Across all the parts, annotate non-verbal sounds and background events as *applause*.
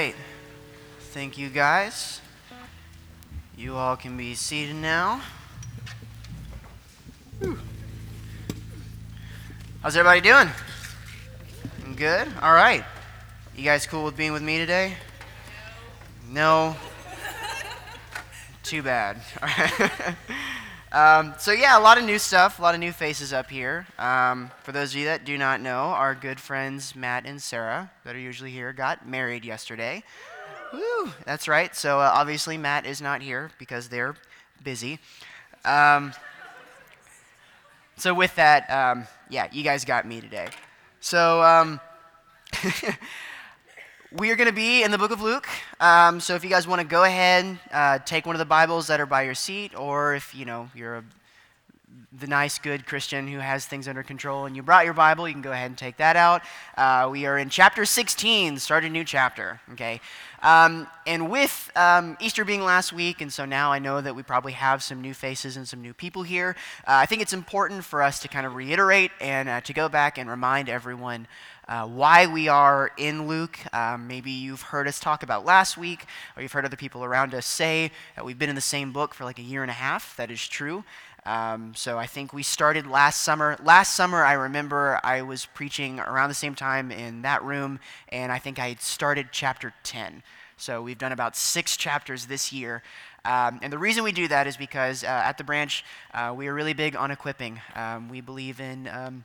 right. Thank you, guys. You all can be seated now. Whew. How's everybody doing? Good? All right. You guys cool with being with me today? No? Too bad. *laughs* Um, so yeah, a lot of new stuff, a lot of new faces up here. Um, for those of you that do not know, our good friends Matt and Sarah, that are usually here, got married yesterday. Woo, that's right. So uh, obviously Matt is not here because they're busy. Um, so with that, um, yeah, you guys got me today. So um, *laughs* we are going to be in the book of Luke. Um, so if you guys want to go ahead, uh, take one of the Bibles that are by your seat, or if you know you're a, the nice, good Christian who has things under control and you brought your Bible, you can go ahead and take that out. Uh, we are in chapter 16, start a new chapter. Okay, um, and with um, Easter being last week, and so now I know that we probably have some new faces and some new people here. Uh, I think it's important for us to kind of reiterate and uh, to go back and remind everyone uh, why we are in Luke. Um, maybe you've heard us talk about last week, or you've heard other people around us say that we've been in the same book for like a year and a half. That is true. Um, so I think we started last summer. Last summer, I remember I was preaching around the same time in that room, and I think I had started chapter 10. So we've done about six chapters this year. Um, and the reason we do that is because uh, at the branch, uh, we are really big on equipping. Um, we believe in um,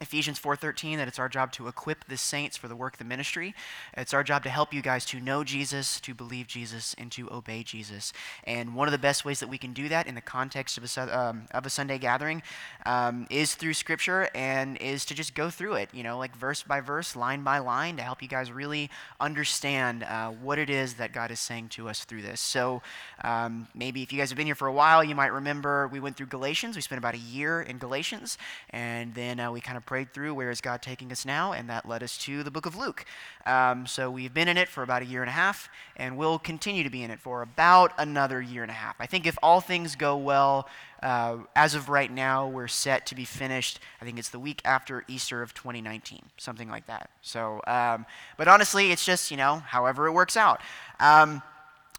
Ephesians 4:13 that it's our job to equip the saints for the work of the ministry. It's our job to help you guys to know Jesus, to believe Jesus, and to obey Jesus. And one of the best ways that we can do that in the context of a, um, of a Sunday gathering um, is through Scripture and is to just go through it, you know, like verse by verse, line by line, to help you guys really understand uh, what it is that God is saying to us through this. So um, maybe if you guys have been here for a while, you might remember we went through Galatians. We spent about a year in Galatians, and then uh, we kind of prayed through where is God taking us now, and that led us to the book of Luke. Um, so we've been in it for about a year and a half, and we'll continue to be in it for about another year and a half. I think if all things go well, uh, as of right now, we're set to be finished. I think it's the week after Easter of 2019, something like that. So, um, but honestly, it's just you know, however it works out. Um,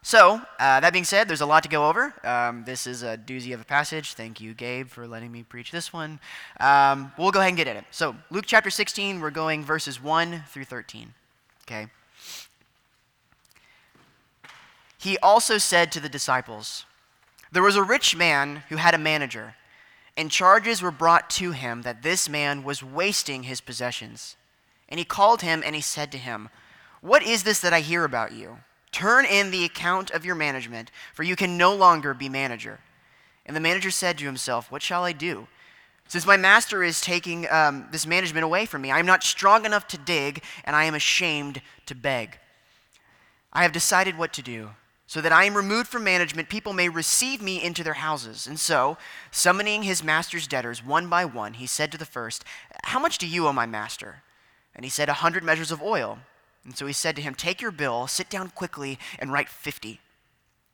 so, uh, that being said, there's a lot to go over. Um, this is a doozy of a passage. Thank you, Gabe, for letting me preach this one. Um, we'll go ahead and get in it. So, Luke chapter 16, we're going verses 1 through 13. Okay? He also said to the disciples, There was a rich man who had a manager, and charges were brought to him that this man was wasting his possessions. And he called him and he said to him, What is this that I hear about you? Turn in the account of your management, for you can no longer be manager. And the manager said to himself, What shall I do? Since my master is taking um, this management away from me, I am not strong enough to dig, and I am ashamed to beg. I have decided what to do. So that I am removed from management, people may receive me into their houses. And so, summoning his master's debtors one by one, he said to the first, How much do you owe my master? And he said, A hundred measures of oil. And so he said to him, Take your bill, sit down quickly, and write 50.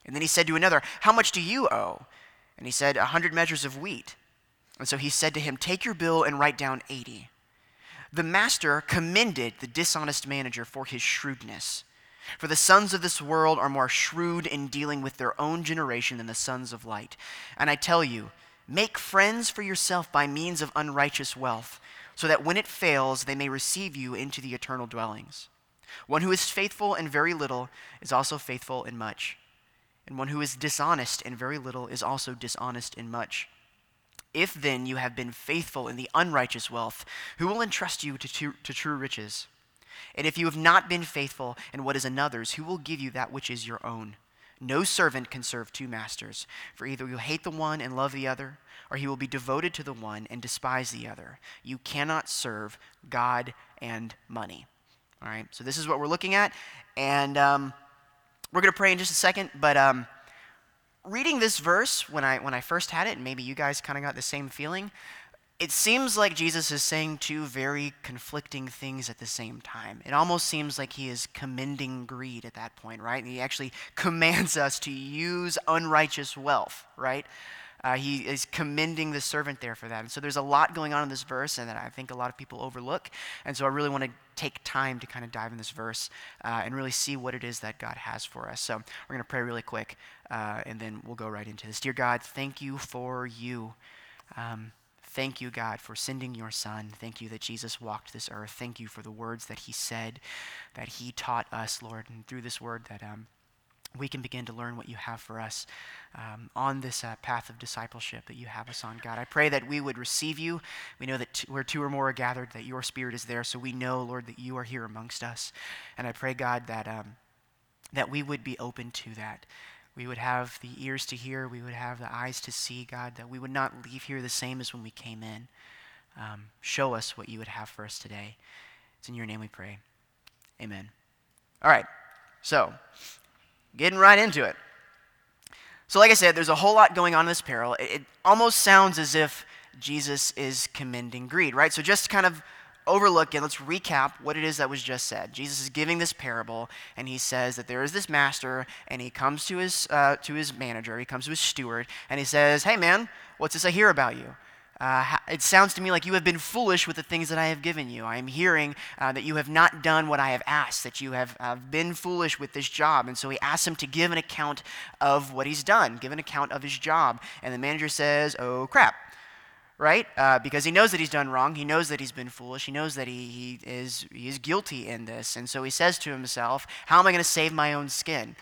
And then he said to another, How much do you owe? And he said, A hundred measures of wheat. And so he said to him, Take your bill and write down 80. The master commended the dishonest manager for his shrewdness. For the sons of this world are more shrewd in dealing with their own generation than the sons of light. And I tell you, make friends for yourself by means of unrighteous wealth, so that when it fails, they may receive you into the eternal dwellings. One who is faithful in very little is also faithful in much. And one who is dishonest in very little is also dishonest in much. If then you have been faithful in the unrighteous wealth, who will entrust you to, to, to, true riches? And if you have not been faithful in what is another's, who will give you that which is your own? No servant can serve two masters, for either you'll hate the one and love the other, or he will be devoted to the one and despise the other. You cannot serve God and money. All right, so this is what we're looking at, and um, we're going to pray in just a second. But um, reading this verse, when I when I first had it, and maybe you guys kind of got the same feeling, it seems like Jesus is saying two very conflicting things at the same time. It almost seems like he is commending greed at that point, right? And he actually *laughs* commands us to use unrighteous wealth, right? Uh, he is commending the servant there for that. And so there's a lot going on in this verse, and that I think a lot of people overlook. And so I really want to take time to kind of dive in this verse uh, and really see what it is that God has for us. So we're going to pray really quick, uh, and then we'll go right into this. Dear God, thank you for you. Um, Thank you, God, for sending your Son. Thank you that Jesus walked this earth. Thank you for the words that he said, that he taught us, Lord, and through this word that um, we can begin to learn what you have for us um, on this uh, path of discipleship that you have us on, God. I pray that we would receive you. We know that t- where two or more are gathered, that your spirit is there. So we know, Lord, that you are here amongst us. And I pray, God, that, um, that we would be open to that. We would have the ears to hear, we would have the eyes to see, God, that we would not leave here the same as when we came in. Um, show us what you would have for us today. It's in your name we pray. Amen. All right, so getting right into it. So, like I said, there's a whole lot going on in this parable. It, it almost sounds as if Jesus is commending greed, right? So, just kind of overlook it. Let's recap what it is that was just said. Jesus is giving this parable, and he says that there is this master, and he comes to his uh, to his manager, he comes to his steward, and he says, "Hey, man, what's this I hear about you?" Uh, it sounds to me like you have been foolish with the things that I have given you. I am hearing uh, that you have not done what I have asked, that you have uh, been foolish with this job. And so he asks him to give an account of what he's done, give an account of his job. And the manager says, Oh, crap right? Uh, because he knows that he's done wrong. He knows that he's been foolish. He knows that he, he, is, he is guilty in this. And so he says to himself, How am I going to save my own skin?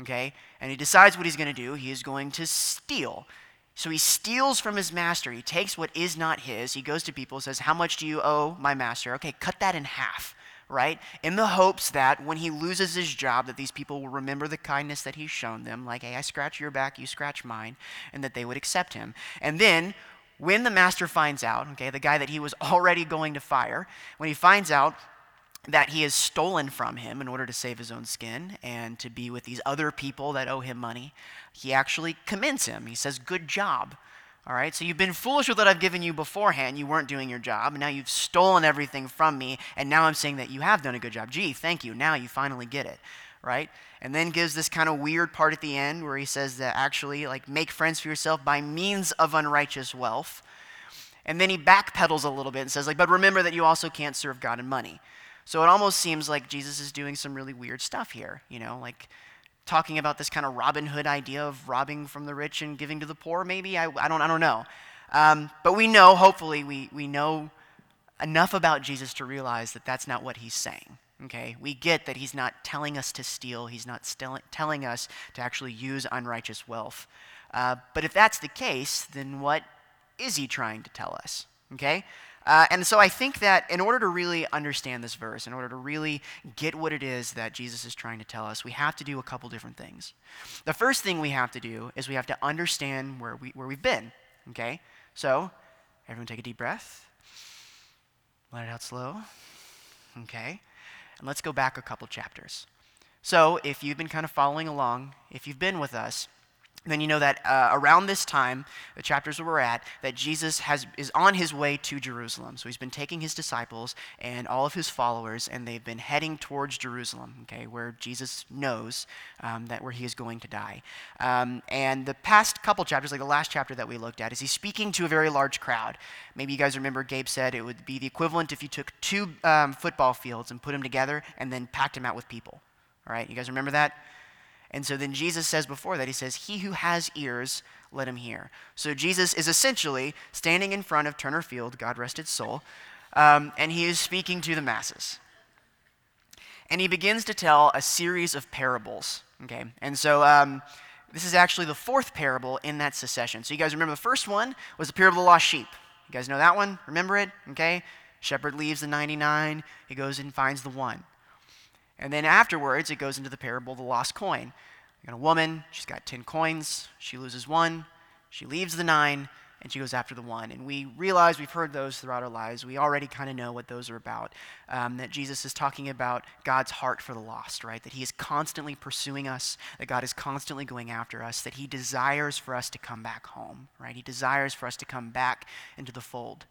Okay? And he decides what he's going to do. He is going to steal. So he steals from his master. He takes what is not his. He goes to people says, How much do you owe my master? Okay, cut that in half right? In the hopes that when he loses his job, that these people will remember the kindness that he's shown them, like, hey, I scratch your back, you scratch mine, and that they would accept him. And then when the master finds out, okay, the guy that he was *laughs* already going to fire, when he finds out that he has stolen from him in order to save his own skin and to be with these other people that owe him money, he actually commends him. He says, Good job. All right, so you've been foolish with what I've given you beforehand. You weren't doing your job, and now you've stolen everything from me, and now I'm saying that you have done a good job. Gee, thank you. Now you finally get it, right? and then gives this kind of weird part at the end where he says that actually, like, make friends for yourself by means of unrighteous wealth. And then he backpedals a little bit and says, like, but remember that you also can't serve God and money. So it almost seems like Jesus is doing some really weird stuff here, you know, like talking about this kind of Robin Hood idea of robbing from the rich and giving to the poor, maybe. I, I, don't, I don't know. Um, but we know, hopefully, we, we know enough about Jesus to realize that that's not what he's saying. Okay, we get that he's not telling us to steal, he's not telling us to actually use unrighteous wealth. Uh, but if that's the case, then what is he trying to tell us? Okay? Uh, and so I think that in order to really understand this verse, in order to really get what it is that Jesus is trying to tell us, we have to do a couple different things. The first thing we have to do is we have to understand where, we, where we've been. Okay? So, everyone take a deep breath. Let it out slow. Okay? And let's go back a couple chapters. So, if you've been kind of following along, if you've been with us, then you know that uh, around this time, the chapters where we're at, that Jesus has, is on his way to Jerusalem. So he's been taking his disciples and all of his followers, and they've been heading towards Jerusalem, okay, where Jesus knows um, that where he is going to die. Um, and the past couple chapters, like the last chapter that we looked at, is he's speaking to a very large crowd. Maybe you guys remember Gabe said it would be the equivalent if you took two um, football fields and put them together and then packed them out with people. All right, you guys remember that? And so then Jesus says before that, he says, He who has ears, let him hear. So Jesus is essentially standing in front of Turner Field, God rest its soul, um, and he is speaking to the masses. And he begins to tell a series of parables. Okay, and so um, this is actually the fourth parable in that succession. So you guys remember the first one was the parable of the lost sheep. You guys know that one? Remember it? Okay, shepherd leaves the 99, he goes and finds the one. And then afterwards, it goes into the parable of the lost coin. You got a woman, she's got 10 coins, she loses one, she leaves the nine, and she goes after the one. And we realize we've heard those throughout our lives. We already kind of know what those are about. Um, that Jesus is talking about God's heart for the lost, right? That He is constantly pursuing us, that God is constantly going after us, that He desires for us to come back home, right? He desires for us to come back into the fold.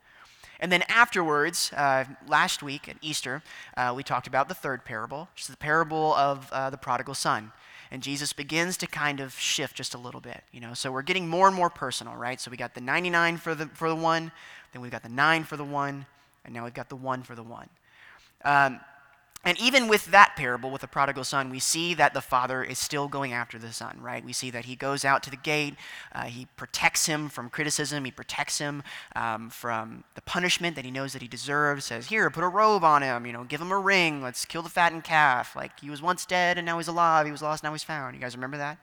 And then afterwards, uh, last week at Easter, uh, we talked about the third parable, which is the parable of uh, the prodigal son. And Jesus begins to kind of shift just a little bit, you know. So we're getting more and more personal, right? So we got the 99 for the for the one, then we've got the nine for the one, and now we've got the one for the one. Um, and even with that parable, with the prodigal son, we see that the father is still going after the son, right? We see that he goes out to the gate, uh, he protects him from criticism, he protects him um, from the punishment that he knows that he deserves. Says, "Here, put a robe on him, you know, give him a ring. Let's kill the fattened calf. Like he was once dead and now he's alive. He was lost, now he's found." You guys remember that?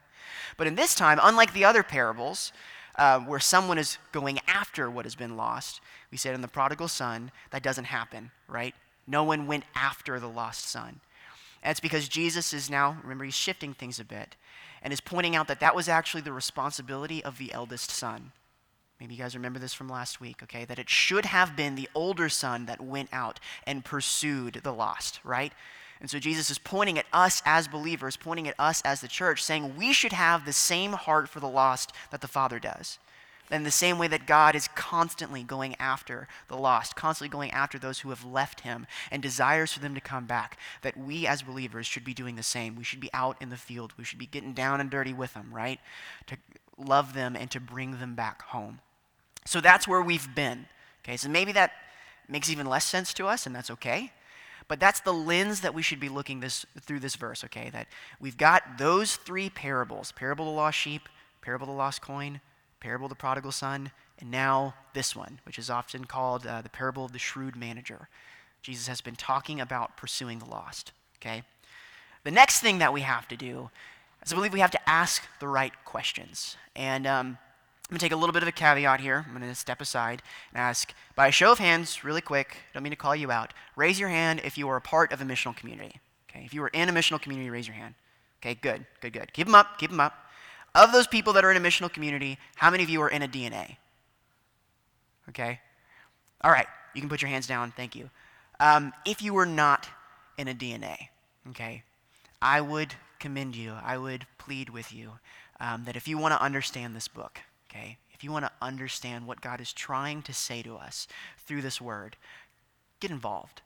But in this time, unlike the other parables, uh, where someone is going after what has been lost, we said in the prodigal son that doesn't happen, right? No one went after the lost son. And it's because Jesus is now, remember, he's shifting things a bit and is pointing out that that was actually the responsibility of the eldest son. Maybe you guys remember this from last week, okay? That it should have been the older son that went out and pursued the lost, right? And so Jesus is pointing at us as believers, pointing at us as the church, saying we should have the same heart for the lost that the Father does in the same way that God is constantly going after the lost, constantly going after those who have left him and desires for them to come back, that we as believers should be doing the same. We should be out in the field. We should be getting down and dirty with them, right? To love them and to bring them back home. So that's where we've been. Okay, so maybe that makes even less sense to us, and that's okay. But that's the lens that we should be looking this through this verse, okay? That we've got those three parables parable of the lost sheep, parable of the lost coin, parable of the prodigal son, and now this one, which is often called uh, the parable of the shrewd manager. Jesus has been talking about pursuing the lost. Okay? The next thing that we have to do is I believe we have to ask the right questions. And um, I'm going to take a little bit of a caveat here. I'm going to step aside and ask, by a show of hands, really quick, don't mean to call you out, raise your hand if you are a part of a missional community. Okay? If you are in a missional community, raise your hand. Okay, good, good, good. Keep them up, keep them up. Of those people that are in a missional community, how many of you are in a DNA? Okay? All right, you can put your hands down. Thank you. Um, if you were not in a DNA, okay, I would commend you. I would plead with you um, that if you want to understand this book, okay, if you want to understand what God is trying to say to us through this word, get involved.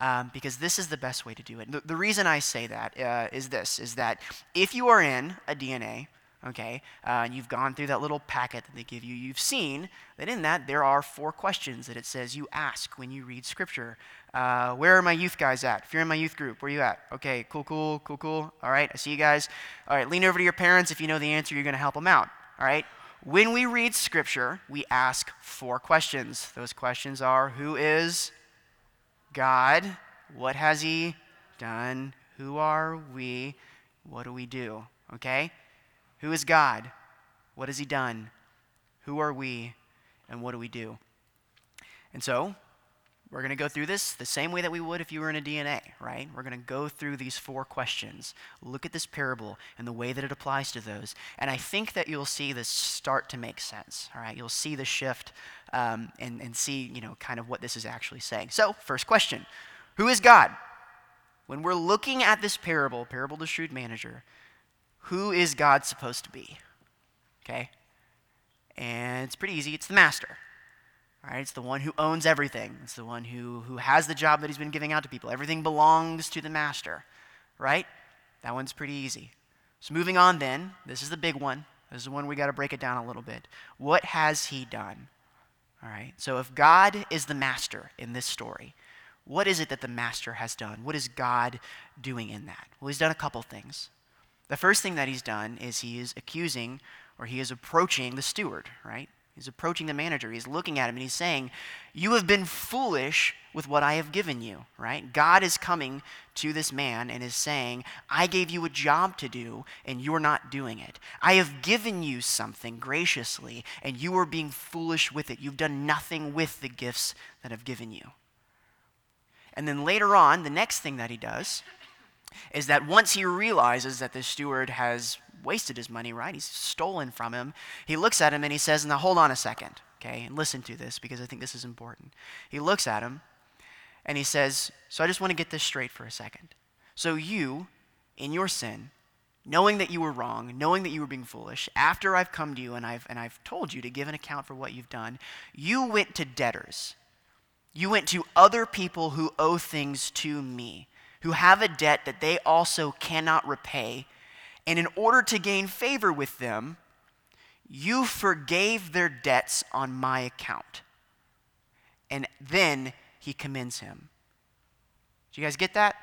Um, because this is the best way to do it. The, the reason I say that uh, is this: is that if you are in a DNA, okay, uh, you've gone through that little packet that they give you, you've seen that in that there are four questions that it says you ask when you read Scripture. Uh, where are my youth guys at? If you're in my youth group, where are you at? Okay, cool, cool, cool, cool. All right, I see you guys. All right, lean over to your parents. If you know the answer, you're going to help them out. All right? When we read Scripture, we ask four questions. Those questions are Who is God? What has He done? Who are we? What do we do? Okay? Who is God? What has He done? Who are we? And what do we do? And so, we're going to go through this the same way that we would if you were in a DNA, right? We're going to go through these four questions, look at this parable and the way that it applies to those. And I think that you'll see this start to make sense, all right? You'll see the shift um, and, and see, you know, kind of what this is actually saying. So, first question Who is God? When we're looking at this parable, parable the shrewd manager, who is God supposed to be? Okay? And it's pretty easy. It's the master. All right? It's the one who owns everything. It's the one who, who has the job that he's been giving out to people. Everything belongs to the master. Right? That one's pretty easy. So moving on then, this is the big one. This is the one we got to break it down a little bit. What has he done? All right. So if God is the master in this story, what is it that the master has done? What is God doing in that? Well, he's done a couple things. The first thing that he's done is he is accusing or he is approaching the steward, right? He's approaching the manager. He's looking at him and he's saying, You have been foolish with what I have given you, right? God is coming to this man and is saying, I gave you a job to do and you're not doing it. I have given you something graciously and you are being foolish with it. You've done nothing with the gifts that I've given you. And then later on, the next thing that he does is that once he realizes that the steward has wasted his money, right? He's stolen from him. He looks at him and he says, Now hold on a second, okay? And listen to this because I think this is important. He looks at him and he says, So I just want to get this straight for a second. So you, in your sin, knowing that you were wrong, knowing that you were being foolish, after I've come to you and I've, and I've told you to give an account for what you've done, you went to debtors You went to other people who owe things to me, who have a debt that they also cannot repay. And in order to gain favor with them, you forgave their debts on my account. And then he commends him. Do you guys get that?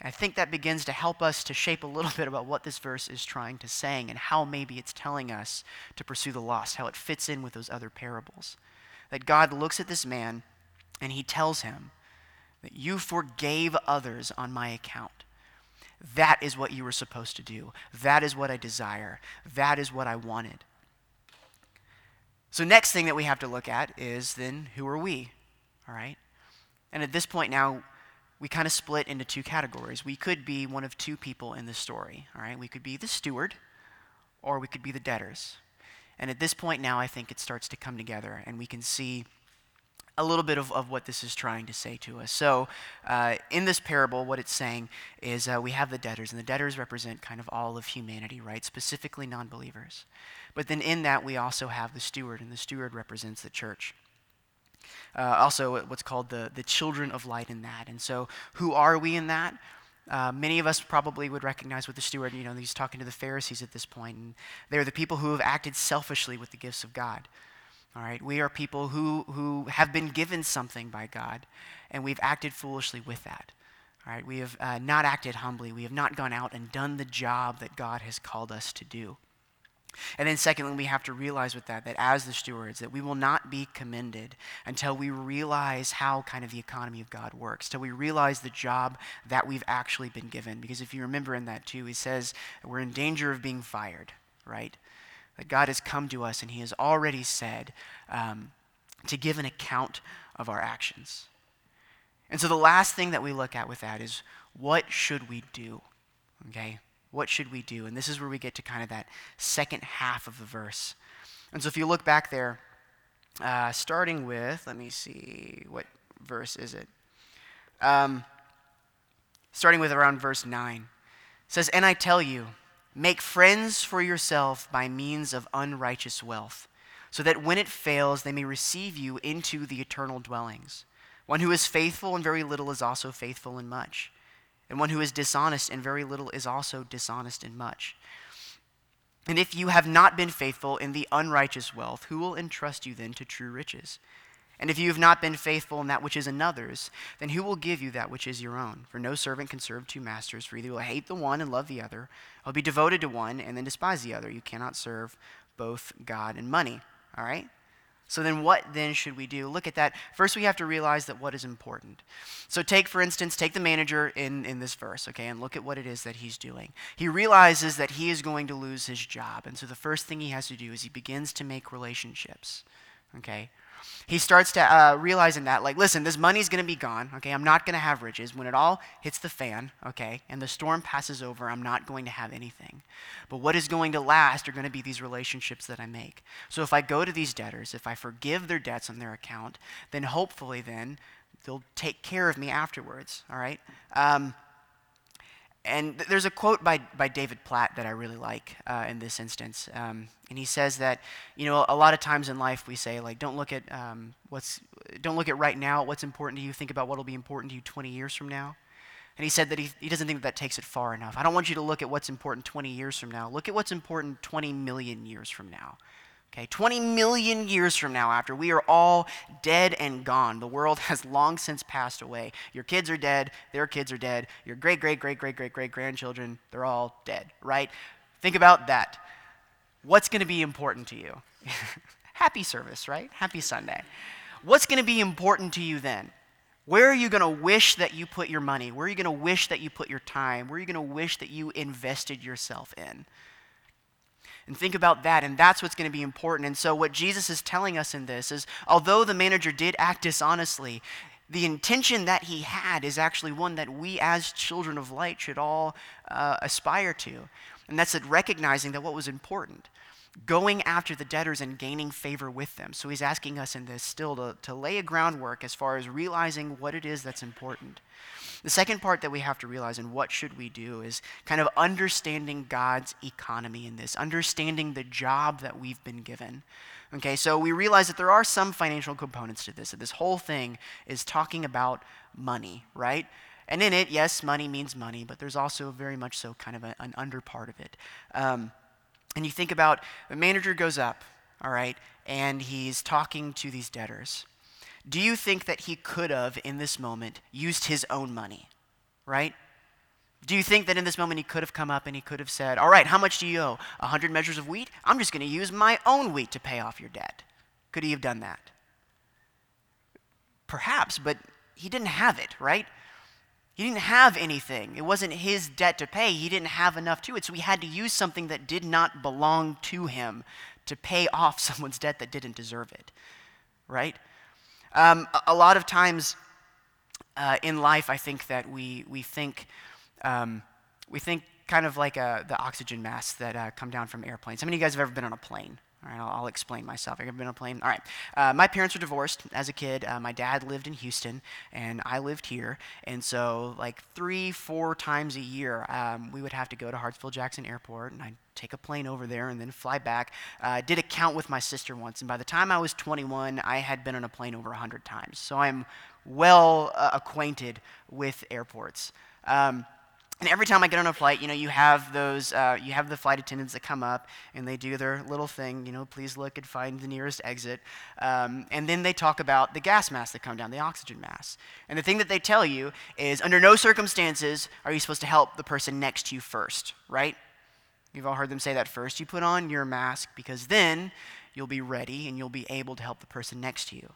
I think that begins to help us to shape a little *laughs* bit about what this verse is trying to say and how maybe it's telling us to pursue the lost, how it fits in with those other parables. That God looks at this man and he tells him that you forgave others on my account. That is what you were supposed to do. That is what I desire. That is what I wanted. So, next thing that we have to look at is then who are we? All right? And at this point now, we kind of split into two categories. We could be one of two people in the story. All right? We could be the steward or we could be the debtors. And at this point now, I think it starts to come together and we can see a little bit of, of what this is trying to say to us. So, uh, in this parable, what it's saying is uh, we have the debtors, and the debtors represent kind of all of humanity, right? Specifically non believers. But then in that, we also have the steward, and the steward represents the church. Uh, also, what's called the, the children of light in that. And so, who are we in that? Uh, many of us probably would recognize with the steward, you know, he's talking to the Pharisees at this point, and they're the people who have acted selfishly with the gifts of God. All right, we are people who, who have been given something by God, and we've acted foolishly with that. All right, we have uh, not acted humbly. We have not gone out and done the job that God has called us to do. And then, secondly, we have to realize with that, that as the stewards, that we will not be commended until we realize how kind of the economy of God works, till we realize the job that we've actually been given. Because if you remember in that too, he says we're in danger of being fired, right? That God has come to us and He has already said um, to give an account of our actions. And so the last thing that we look at with that is what should we do? Okay? What should we do? And this is where we get to kind of that second half of the verse. And so if you look back there, uh, starting with, let me see, what verse is it? Um, starting with around verse 9. It says, And I tell you, Make friends for yourself by means of unrighteous wealth, so that when it fails, they may receive you into the eternal dwellings. One who is faithful in very little is also faithful in much, and one who is dishonest in very little is also dishonest in much. And if you have not been faithful in the unrighteous wealth, who will entrust you then to true riches? And if you have not been faithful in that which is another's, then who will give you that which is your own? For no servant can serve two masters, for either will hate the one and love the other, or be devoted to one and then despise the other. You cannot serve both God and money. All right? So then what then should we do? Look at that. First we have to realize that what is important. So take for instance, take the manager in, in this verse, okay, and look at what it is that he's doing. He realizes that he is going to lose his job. And so the first thing he has to do is he begins to make relationships. Okay? He starts to uh, realizing that, like, listen, this money's going to be gone, okay? I'm not going to have riches. When it all hits the fan, okay, and the storm passes over, I'm not going to have anything. But what is going to last are going to be these relationships that I make. So if I go to these debtors, if I forgive their debts on their account, then hopefully then they'll take care of me afterwards, all right? Um, and there's a quote by, by David Platt that I really like uh, in this instance. Um, and he says that, you know, a lot of times in life we say, like, don't look at um, what's, don't look at right now, what's important to you, think about what will be important to you 20 years from now. And he said that he, he doesn't think that, that takes it far enough. I don't want you to look at what's important 20 years from now. Look at what's important 20 million years from now. Okay, 20 million years from now, after we are all dead and gone, the world *laughs* has long since passed away. Your kids are dead, their kids are dead, your great, great, great, great, great, great grandchildren, they're all dead, right? Think about that. What's going to be important to you? *laughs* Happy service, right? Happy Sunday. What's going to be important to you then? Where are you going to wish that you put your money? Where are you going to wish that you put your time? Where are you going to wish that you invested yourself in? And think about that, and that's what's going to be important. And so, what Jesus is telling us in this is although the manager did act dishonestly, the intention that he had is actually one that we as children of light should all uh, aspire to. And that's recognizing that what was important going after the debtors and gaining favor with them. So he's asking us in this still to, to lay a groundwork as far as realizing what it is that's important. The second part that we have to realize and what should we do is kind of understanding God's economy in this, understanding the job that we've been given. Okay, so we realize that there are some financial components to this, that this whole thing is talking about money, right? And in it, yes, money means money, but there's also very much so kind of a, an under part of it. Um, and you think about the manager goes up, all right, and he's talking to these debtors. Do you think that he could have, in this moment, used his own money? Right? Do you think that in this moment he could have come up and he could have said, All right, how much do you owe? A hundred measures of wheat? I'm just going to use my own wheat to pay off your debt. Could he have done that? Perhaps, but he didn't have it, right? He didn't have anything. It wasn't his debt to pay. He didn't have enough to it. So he had to use something that did not belong to him to pay off *laughs* someone's debt that didn't deserve it, right? Um, a, lot of times uh, in life, I think that we, we think, um, we think kind of like uh, the oxygen masks that uh, come down from airplanes. How many of you guys have ever been on a plane? All right, I'll, I'll explain myself. I've been on a plane. All right. Uh, my parents were divorced as a kid. Uh, my dad lived in Houston, and I lived here. And so, like three, four times a year, um, we would have to go to Hartsfield Jackson Airport, and I'd take a plane over there and then fly back. Uh, I did a count with my sister once, and by the time I was 21, I had been on a plane over 100 times. So I'm well uh, acquainted with airports. Um, and every time I get on a flight, you know, you have those, uh, you have the flight attendants that come up and they do their little thing, you know, please look and find the nearest exit. Um, and then they talk about the gas masks that come down, the oxygen masks. And the thing that they tell you is under no circumstances are you supposed to help the person next to you first, right? You've all heard them say that first. You put on your mask because then you'll be ready and you'll be able to help the person next to you.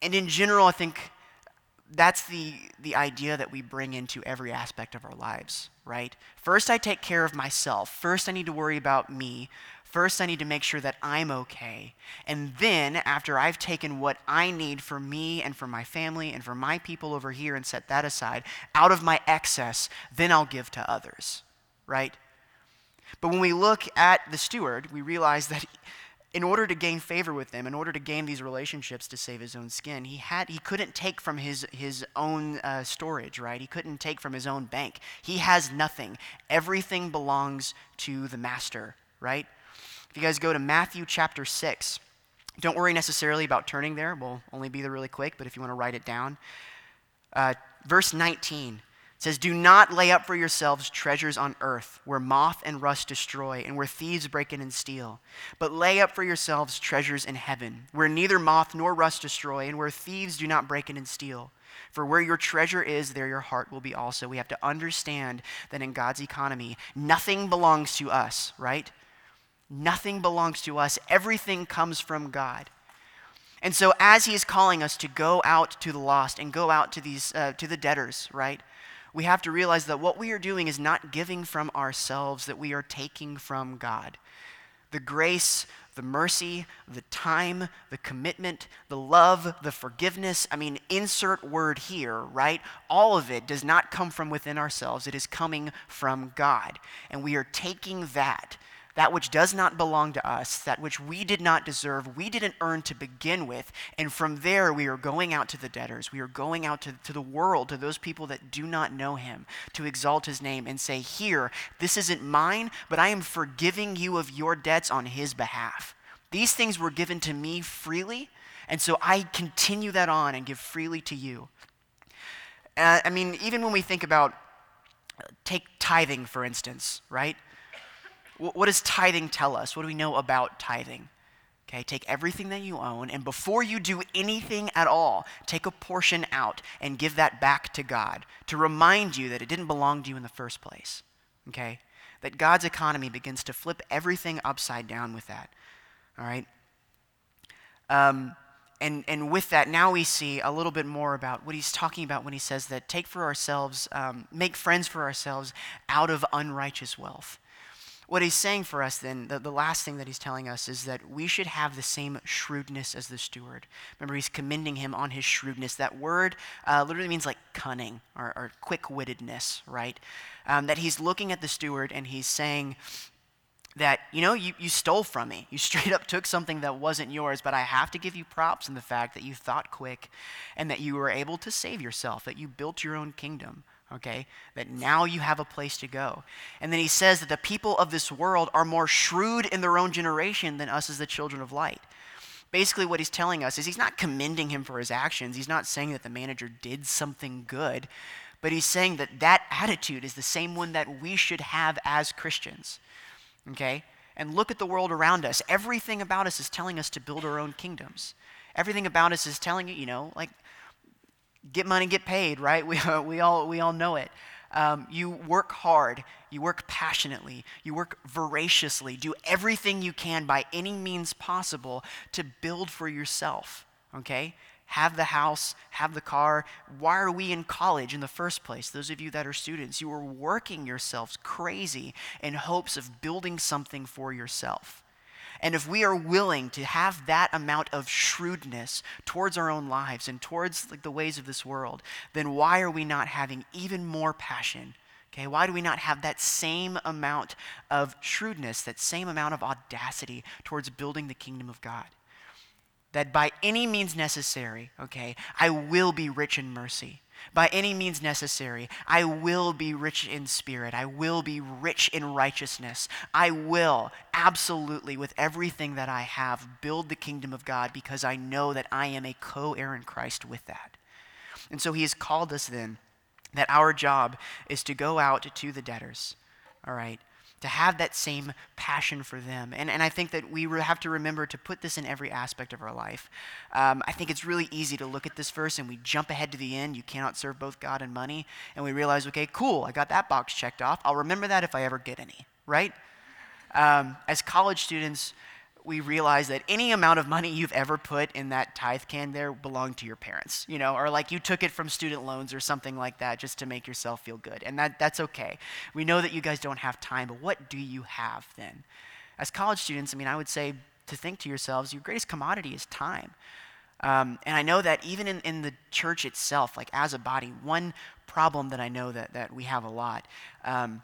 And in general, I think that's the, the idea that we bring into every aspect of our lives, right? First, I take care of myself. First, I need to worry about me. First, I need to make sure that I'm okay. And then, after I've taken what I need for me and for my family and for my people over here and set that aside, out of my excess, then I'll give to others, right? But when we look at the steward, we realize that in order to gain favor with them, in order to gain these relationships to save his own skin, he, had, he couldn't take from his, his own uh, storage, right? He couldn't take from his own bank. He has nothing. Everything belongs to the master, right? If you guys go to Matthew chapter 6, don't worry necessarily about turning there. We'll only be there really quick, but if you want to write it down. Uh, verse 19 says, Do not lay up for yourselves treasures on earth, where moth and rust destroy, and where thieves break in and steal. But lay up for yourselves treasures in heaven, where neither moth nor rust destroy, and where thieves do not break in and steal. For where your treasure is, there your heart will be also. We have to understand that in God's economy, nothing belongs to us, right? Nothing belongs to us. Everything comes from God. And so, as He is calling us to go out to the lost and go out to these uh, to the debtors, right? We have to realize that what we are doing is not giving from ourselves, that we are taking from God. The grace, the mercy, the time, the commitment, the love, the forgiveness I mean, insert word here, right? All of it does not come from within ourselves, it is coming from God. And we are taking that that which does not belong to us, that which we did not deserve, we didn't earn to begin with. And from there, we are going out to the debtors. We are going out to, to the world, to those people that do not know him, to exalt his name and say, Here, this isn't mine, but I am forgiving you of your debts on his behalf. These things were given to me freely, and so I continue that on and give freely to you. Uh, I mean, even when we think about, take tithing, for instance, right? What does tithing tell us? What do we know about tithing? Okay, take everything that you own, and before you do anything at all, take a portion out and give that back to God to remind you that it didn't belong to you in the first place. Okay? That God's economy begins to flip everything upside down with that. All right? Um, and, and with that, now we see a little bit more about what he's talking about when he says that take for ourselves, um, make friends for ourselves out of unrighteous wealth. What he's saying for us then, the, the last thing that he's telling us is that we should have the same shrewdness as the steward. Remember, he's commending him on his shrewdness. That word uh, literally means like cunning or, or quick wittedness, right? Um, that he's looking at the steward and he's saying, that, you know, you, you stole from me. You *laughs* straight up took something that wasn't yours, but I have to give you props in the fact that you thought quick and that you were able to save yourself, that you built your own kingdom, okay? That now you have a place to go. And then he says that the people of this world are more shrewd in their own generation than us as the children of light. Basically, what he's telling us is he's not commending him for his actions. He's not saying that the manager did something good, but he's saying that that attitude is the same one that we should have as Christians okay? And look at the world around us. Everything about us is telling us to build our own kingdoms. Everything about us is telling you, you know, like, get money, get paid, right? *laughs* We, we, all, we all know it. Um, you work hard, you work passionately, you work voraciously, do everything you can by any means possible to build for yourself, okay? have the house, have the car. Why are we in college in the first place? Those of you that are students, you are working yourselves crazy in hopes of building something for yourself. And if we are willing to have that amount of shrewdness towards our own lives and towards like, the ways of this world, then why are we not having even more passion? Okay, why do we not have that same amount of shrewdness, that same amount of audacity towards building the kingdom of God? that by any means necessary, okay, I will be rich in mercy. By any means necessary, I will be rich in spirit. I will be rich in righteousness. I will, absolutely, with everything that I have, build the kingdom of God because I know that I am a co heir in Christ with that. And so he has called us then that our job is to go out to the debtors, all right, to have that same passion for them. And, and I think that we have to remember to put this in every aspect of our life. Um, I think it's really easy to look at this verse and we jump ahead to the end. You cannot serve both God and money. And we realize, okay, cool, I got that box checked off. I'll remember that if I ever get any, right? Um, as college students, we realize that any amount of money you've ever put in that tithe can there belonged to your parents, you know, or like you took it from student loans or something like that just to make yourself feel good. And that, that's okay. We know that you guys don't have time, but what do you have then? As college students, I mean, I would say to think to yourselves, your greatest commodity is time. Um, and I know that even in, in the church itself, like as a body, one problem that I know that, that we have a lot um,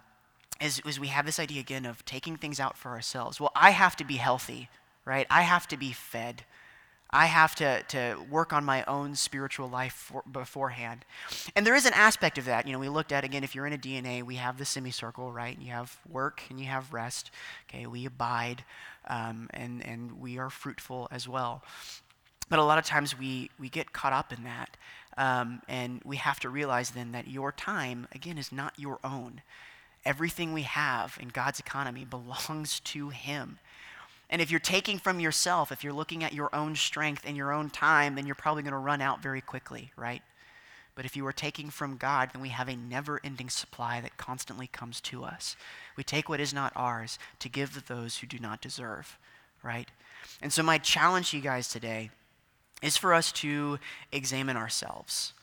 is, is we have this idea again of taking things out for ourselves. Well, I have to be healthy, right? I have to be fed. I have to, to work on my own spiritual life for, beforehand. And there is an aspect of that. You know, we looked at, again, if you're in a DNA, we have the semicircle, right? You have work and you have rest. Okay, we abide um, and, and we are fruitful as well. But a lot of times we, we get caught up in that. Um, and we have to realize then that your time, again, is not your own. Everything we have in God's economy belongs *laughs* to Him. And if you're taking from yourself, if you're looking at your own strength and your own time, then you're probably going to run out very quickly, right? But if you are taking from God, then we have a never ending supply that constantly comes to us. We take what is not ours to give to those who do not deserve, right? And so, my challenge to you guys today is for us to examine ourselves.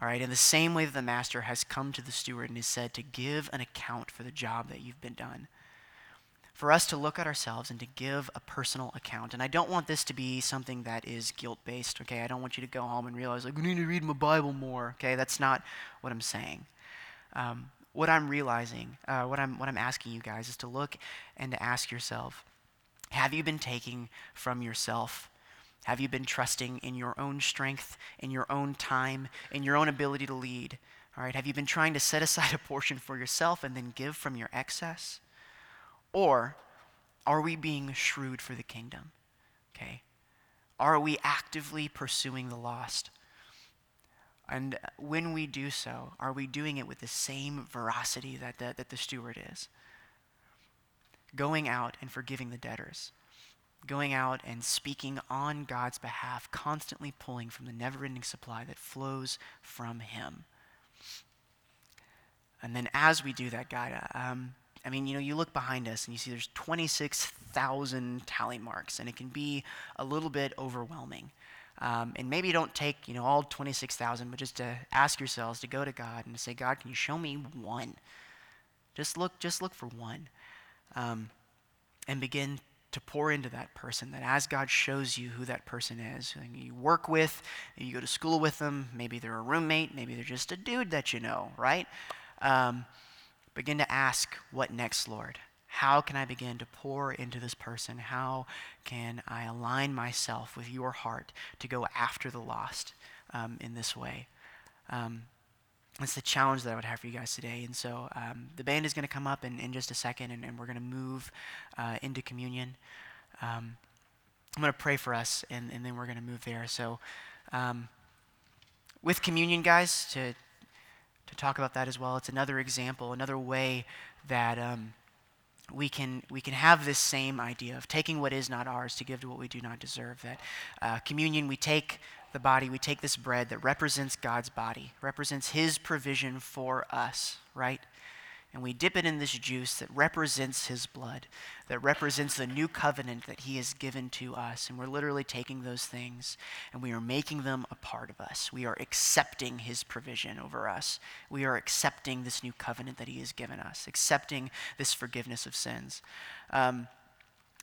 All right, in the same way that the master has come to the steward and has said to give an account for the job that you've been done. For us to look at ourselves and to give a personal account. And I don't want this to be something that is guilt based, okay? I don't want you to go home and realize, like, we need to read my Bible more, okay? That's not what I'm saying. Um, what I'm realizing, uh, what, I'm, what I'm asking you guys is to look and to ask yourself have you been taking from yourself have you been trusting in your own strength, in your own time, in your own ability to lead? All right, have you been trying to set *laughs* aside a portion for yourself and then give from your excess? Or are we being shrewd for the kingdom? Okay. Are we actively pursuing the lost? And when we do so, are we doing it with the same veracity that the, that the steward is? Going out and forgiving the debtors going out and speaking on God's behalf, constantly pulling from the never ending supply that flows from Him. And then as we do that, God, um, I mean, you know, you look behind us and you see there's 26,000 tally marks, and it can be a little bit overwhelming. Um, and maybe don't take, you know, all 26,000, but just to ask yourselves to go to God and to say, God, can you show me one? Just look, just look for one. Um, and begin to pour into that person. That as God shows you who that person is, and you work with, you go to school with them, maybe they're a roommate, maybe they're just a dude that you know, right? Um, begin to ask, What next, Lord? How can I begin to pour into this person? How can I align myself with your heart to go after the lost um, in this way? Um, that's the challenge that I would have for you guys today. And so um, the band is going to come up in, in just a second, and, and we're going to move uh, into communion. Um, I'm going to pray for us, and, and then we're going to move there. So, um, with communion, guys, to to talk about that as well, it's another example, another way that um, we can we can have this same idea of taking what is not ours to give to what we do not deserve. That uh, communion, we take the body, we take this bread that represents God's body, represents His provision for us, right? and we dip it in this juice that represents his blood, that represents the new covenant that he has given to us. And we're literally taking those things and we are making them a part of us. We are accepting his provision over us. We are accepting this new covenant that he has given us, accepting this forgiveness of sins. Um,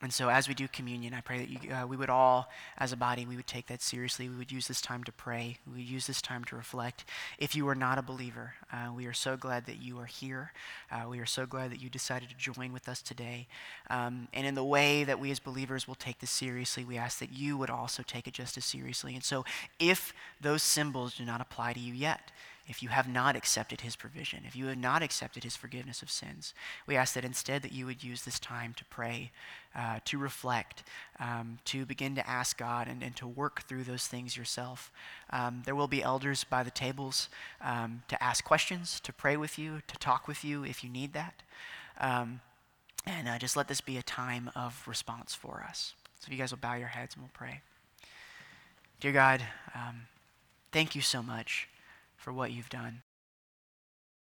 and so, as we do communion, I pray that you, uh, we would all, as a body, we would take that seriously. We would use this time to pray. We would use this time to reflect. If you are not a believer, uh, we are so glad that you are here. Uh, we are so glad that you decided to join with us today. Um, and in the way that we as believers will take this seriously, we ask that you would also take it just as seriously. And so, if those symbols do not apply to you yet, if you have not accepted his provision, if you have not accepted his forgiveness of sins, we ask that instead that you would use this time to pray, uh, to reflect, um, to begin to ask God and, and to work through those things yourself. Um, there will be elders by the tables um, to ask questions, to pray with you, to talk with you if you need that. Um, and uh, just let this be a time of response for us. So if you guys will bow your heads and we'll pray. Dear God, um, thank you so much for what you've done.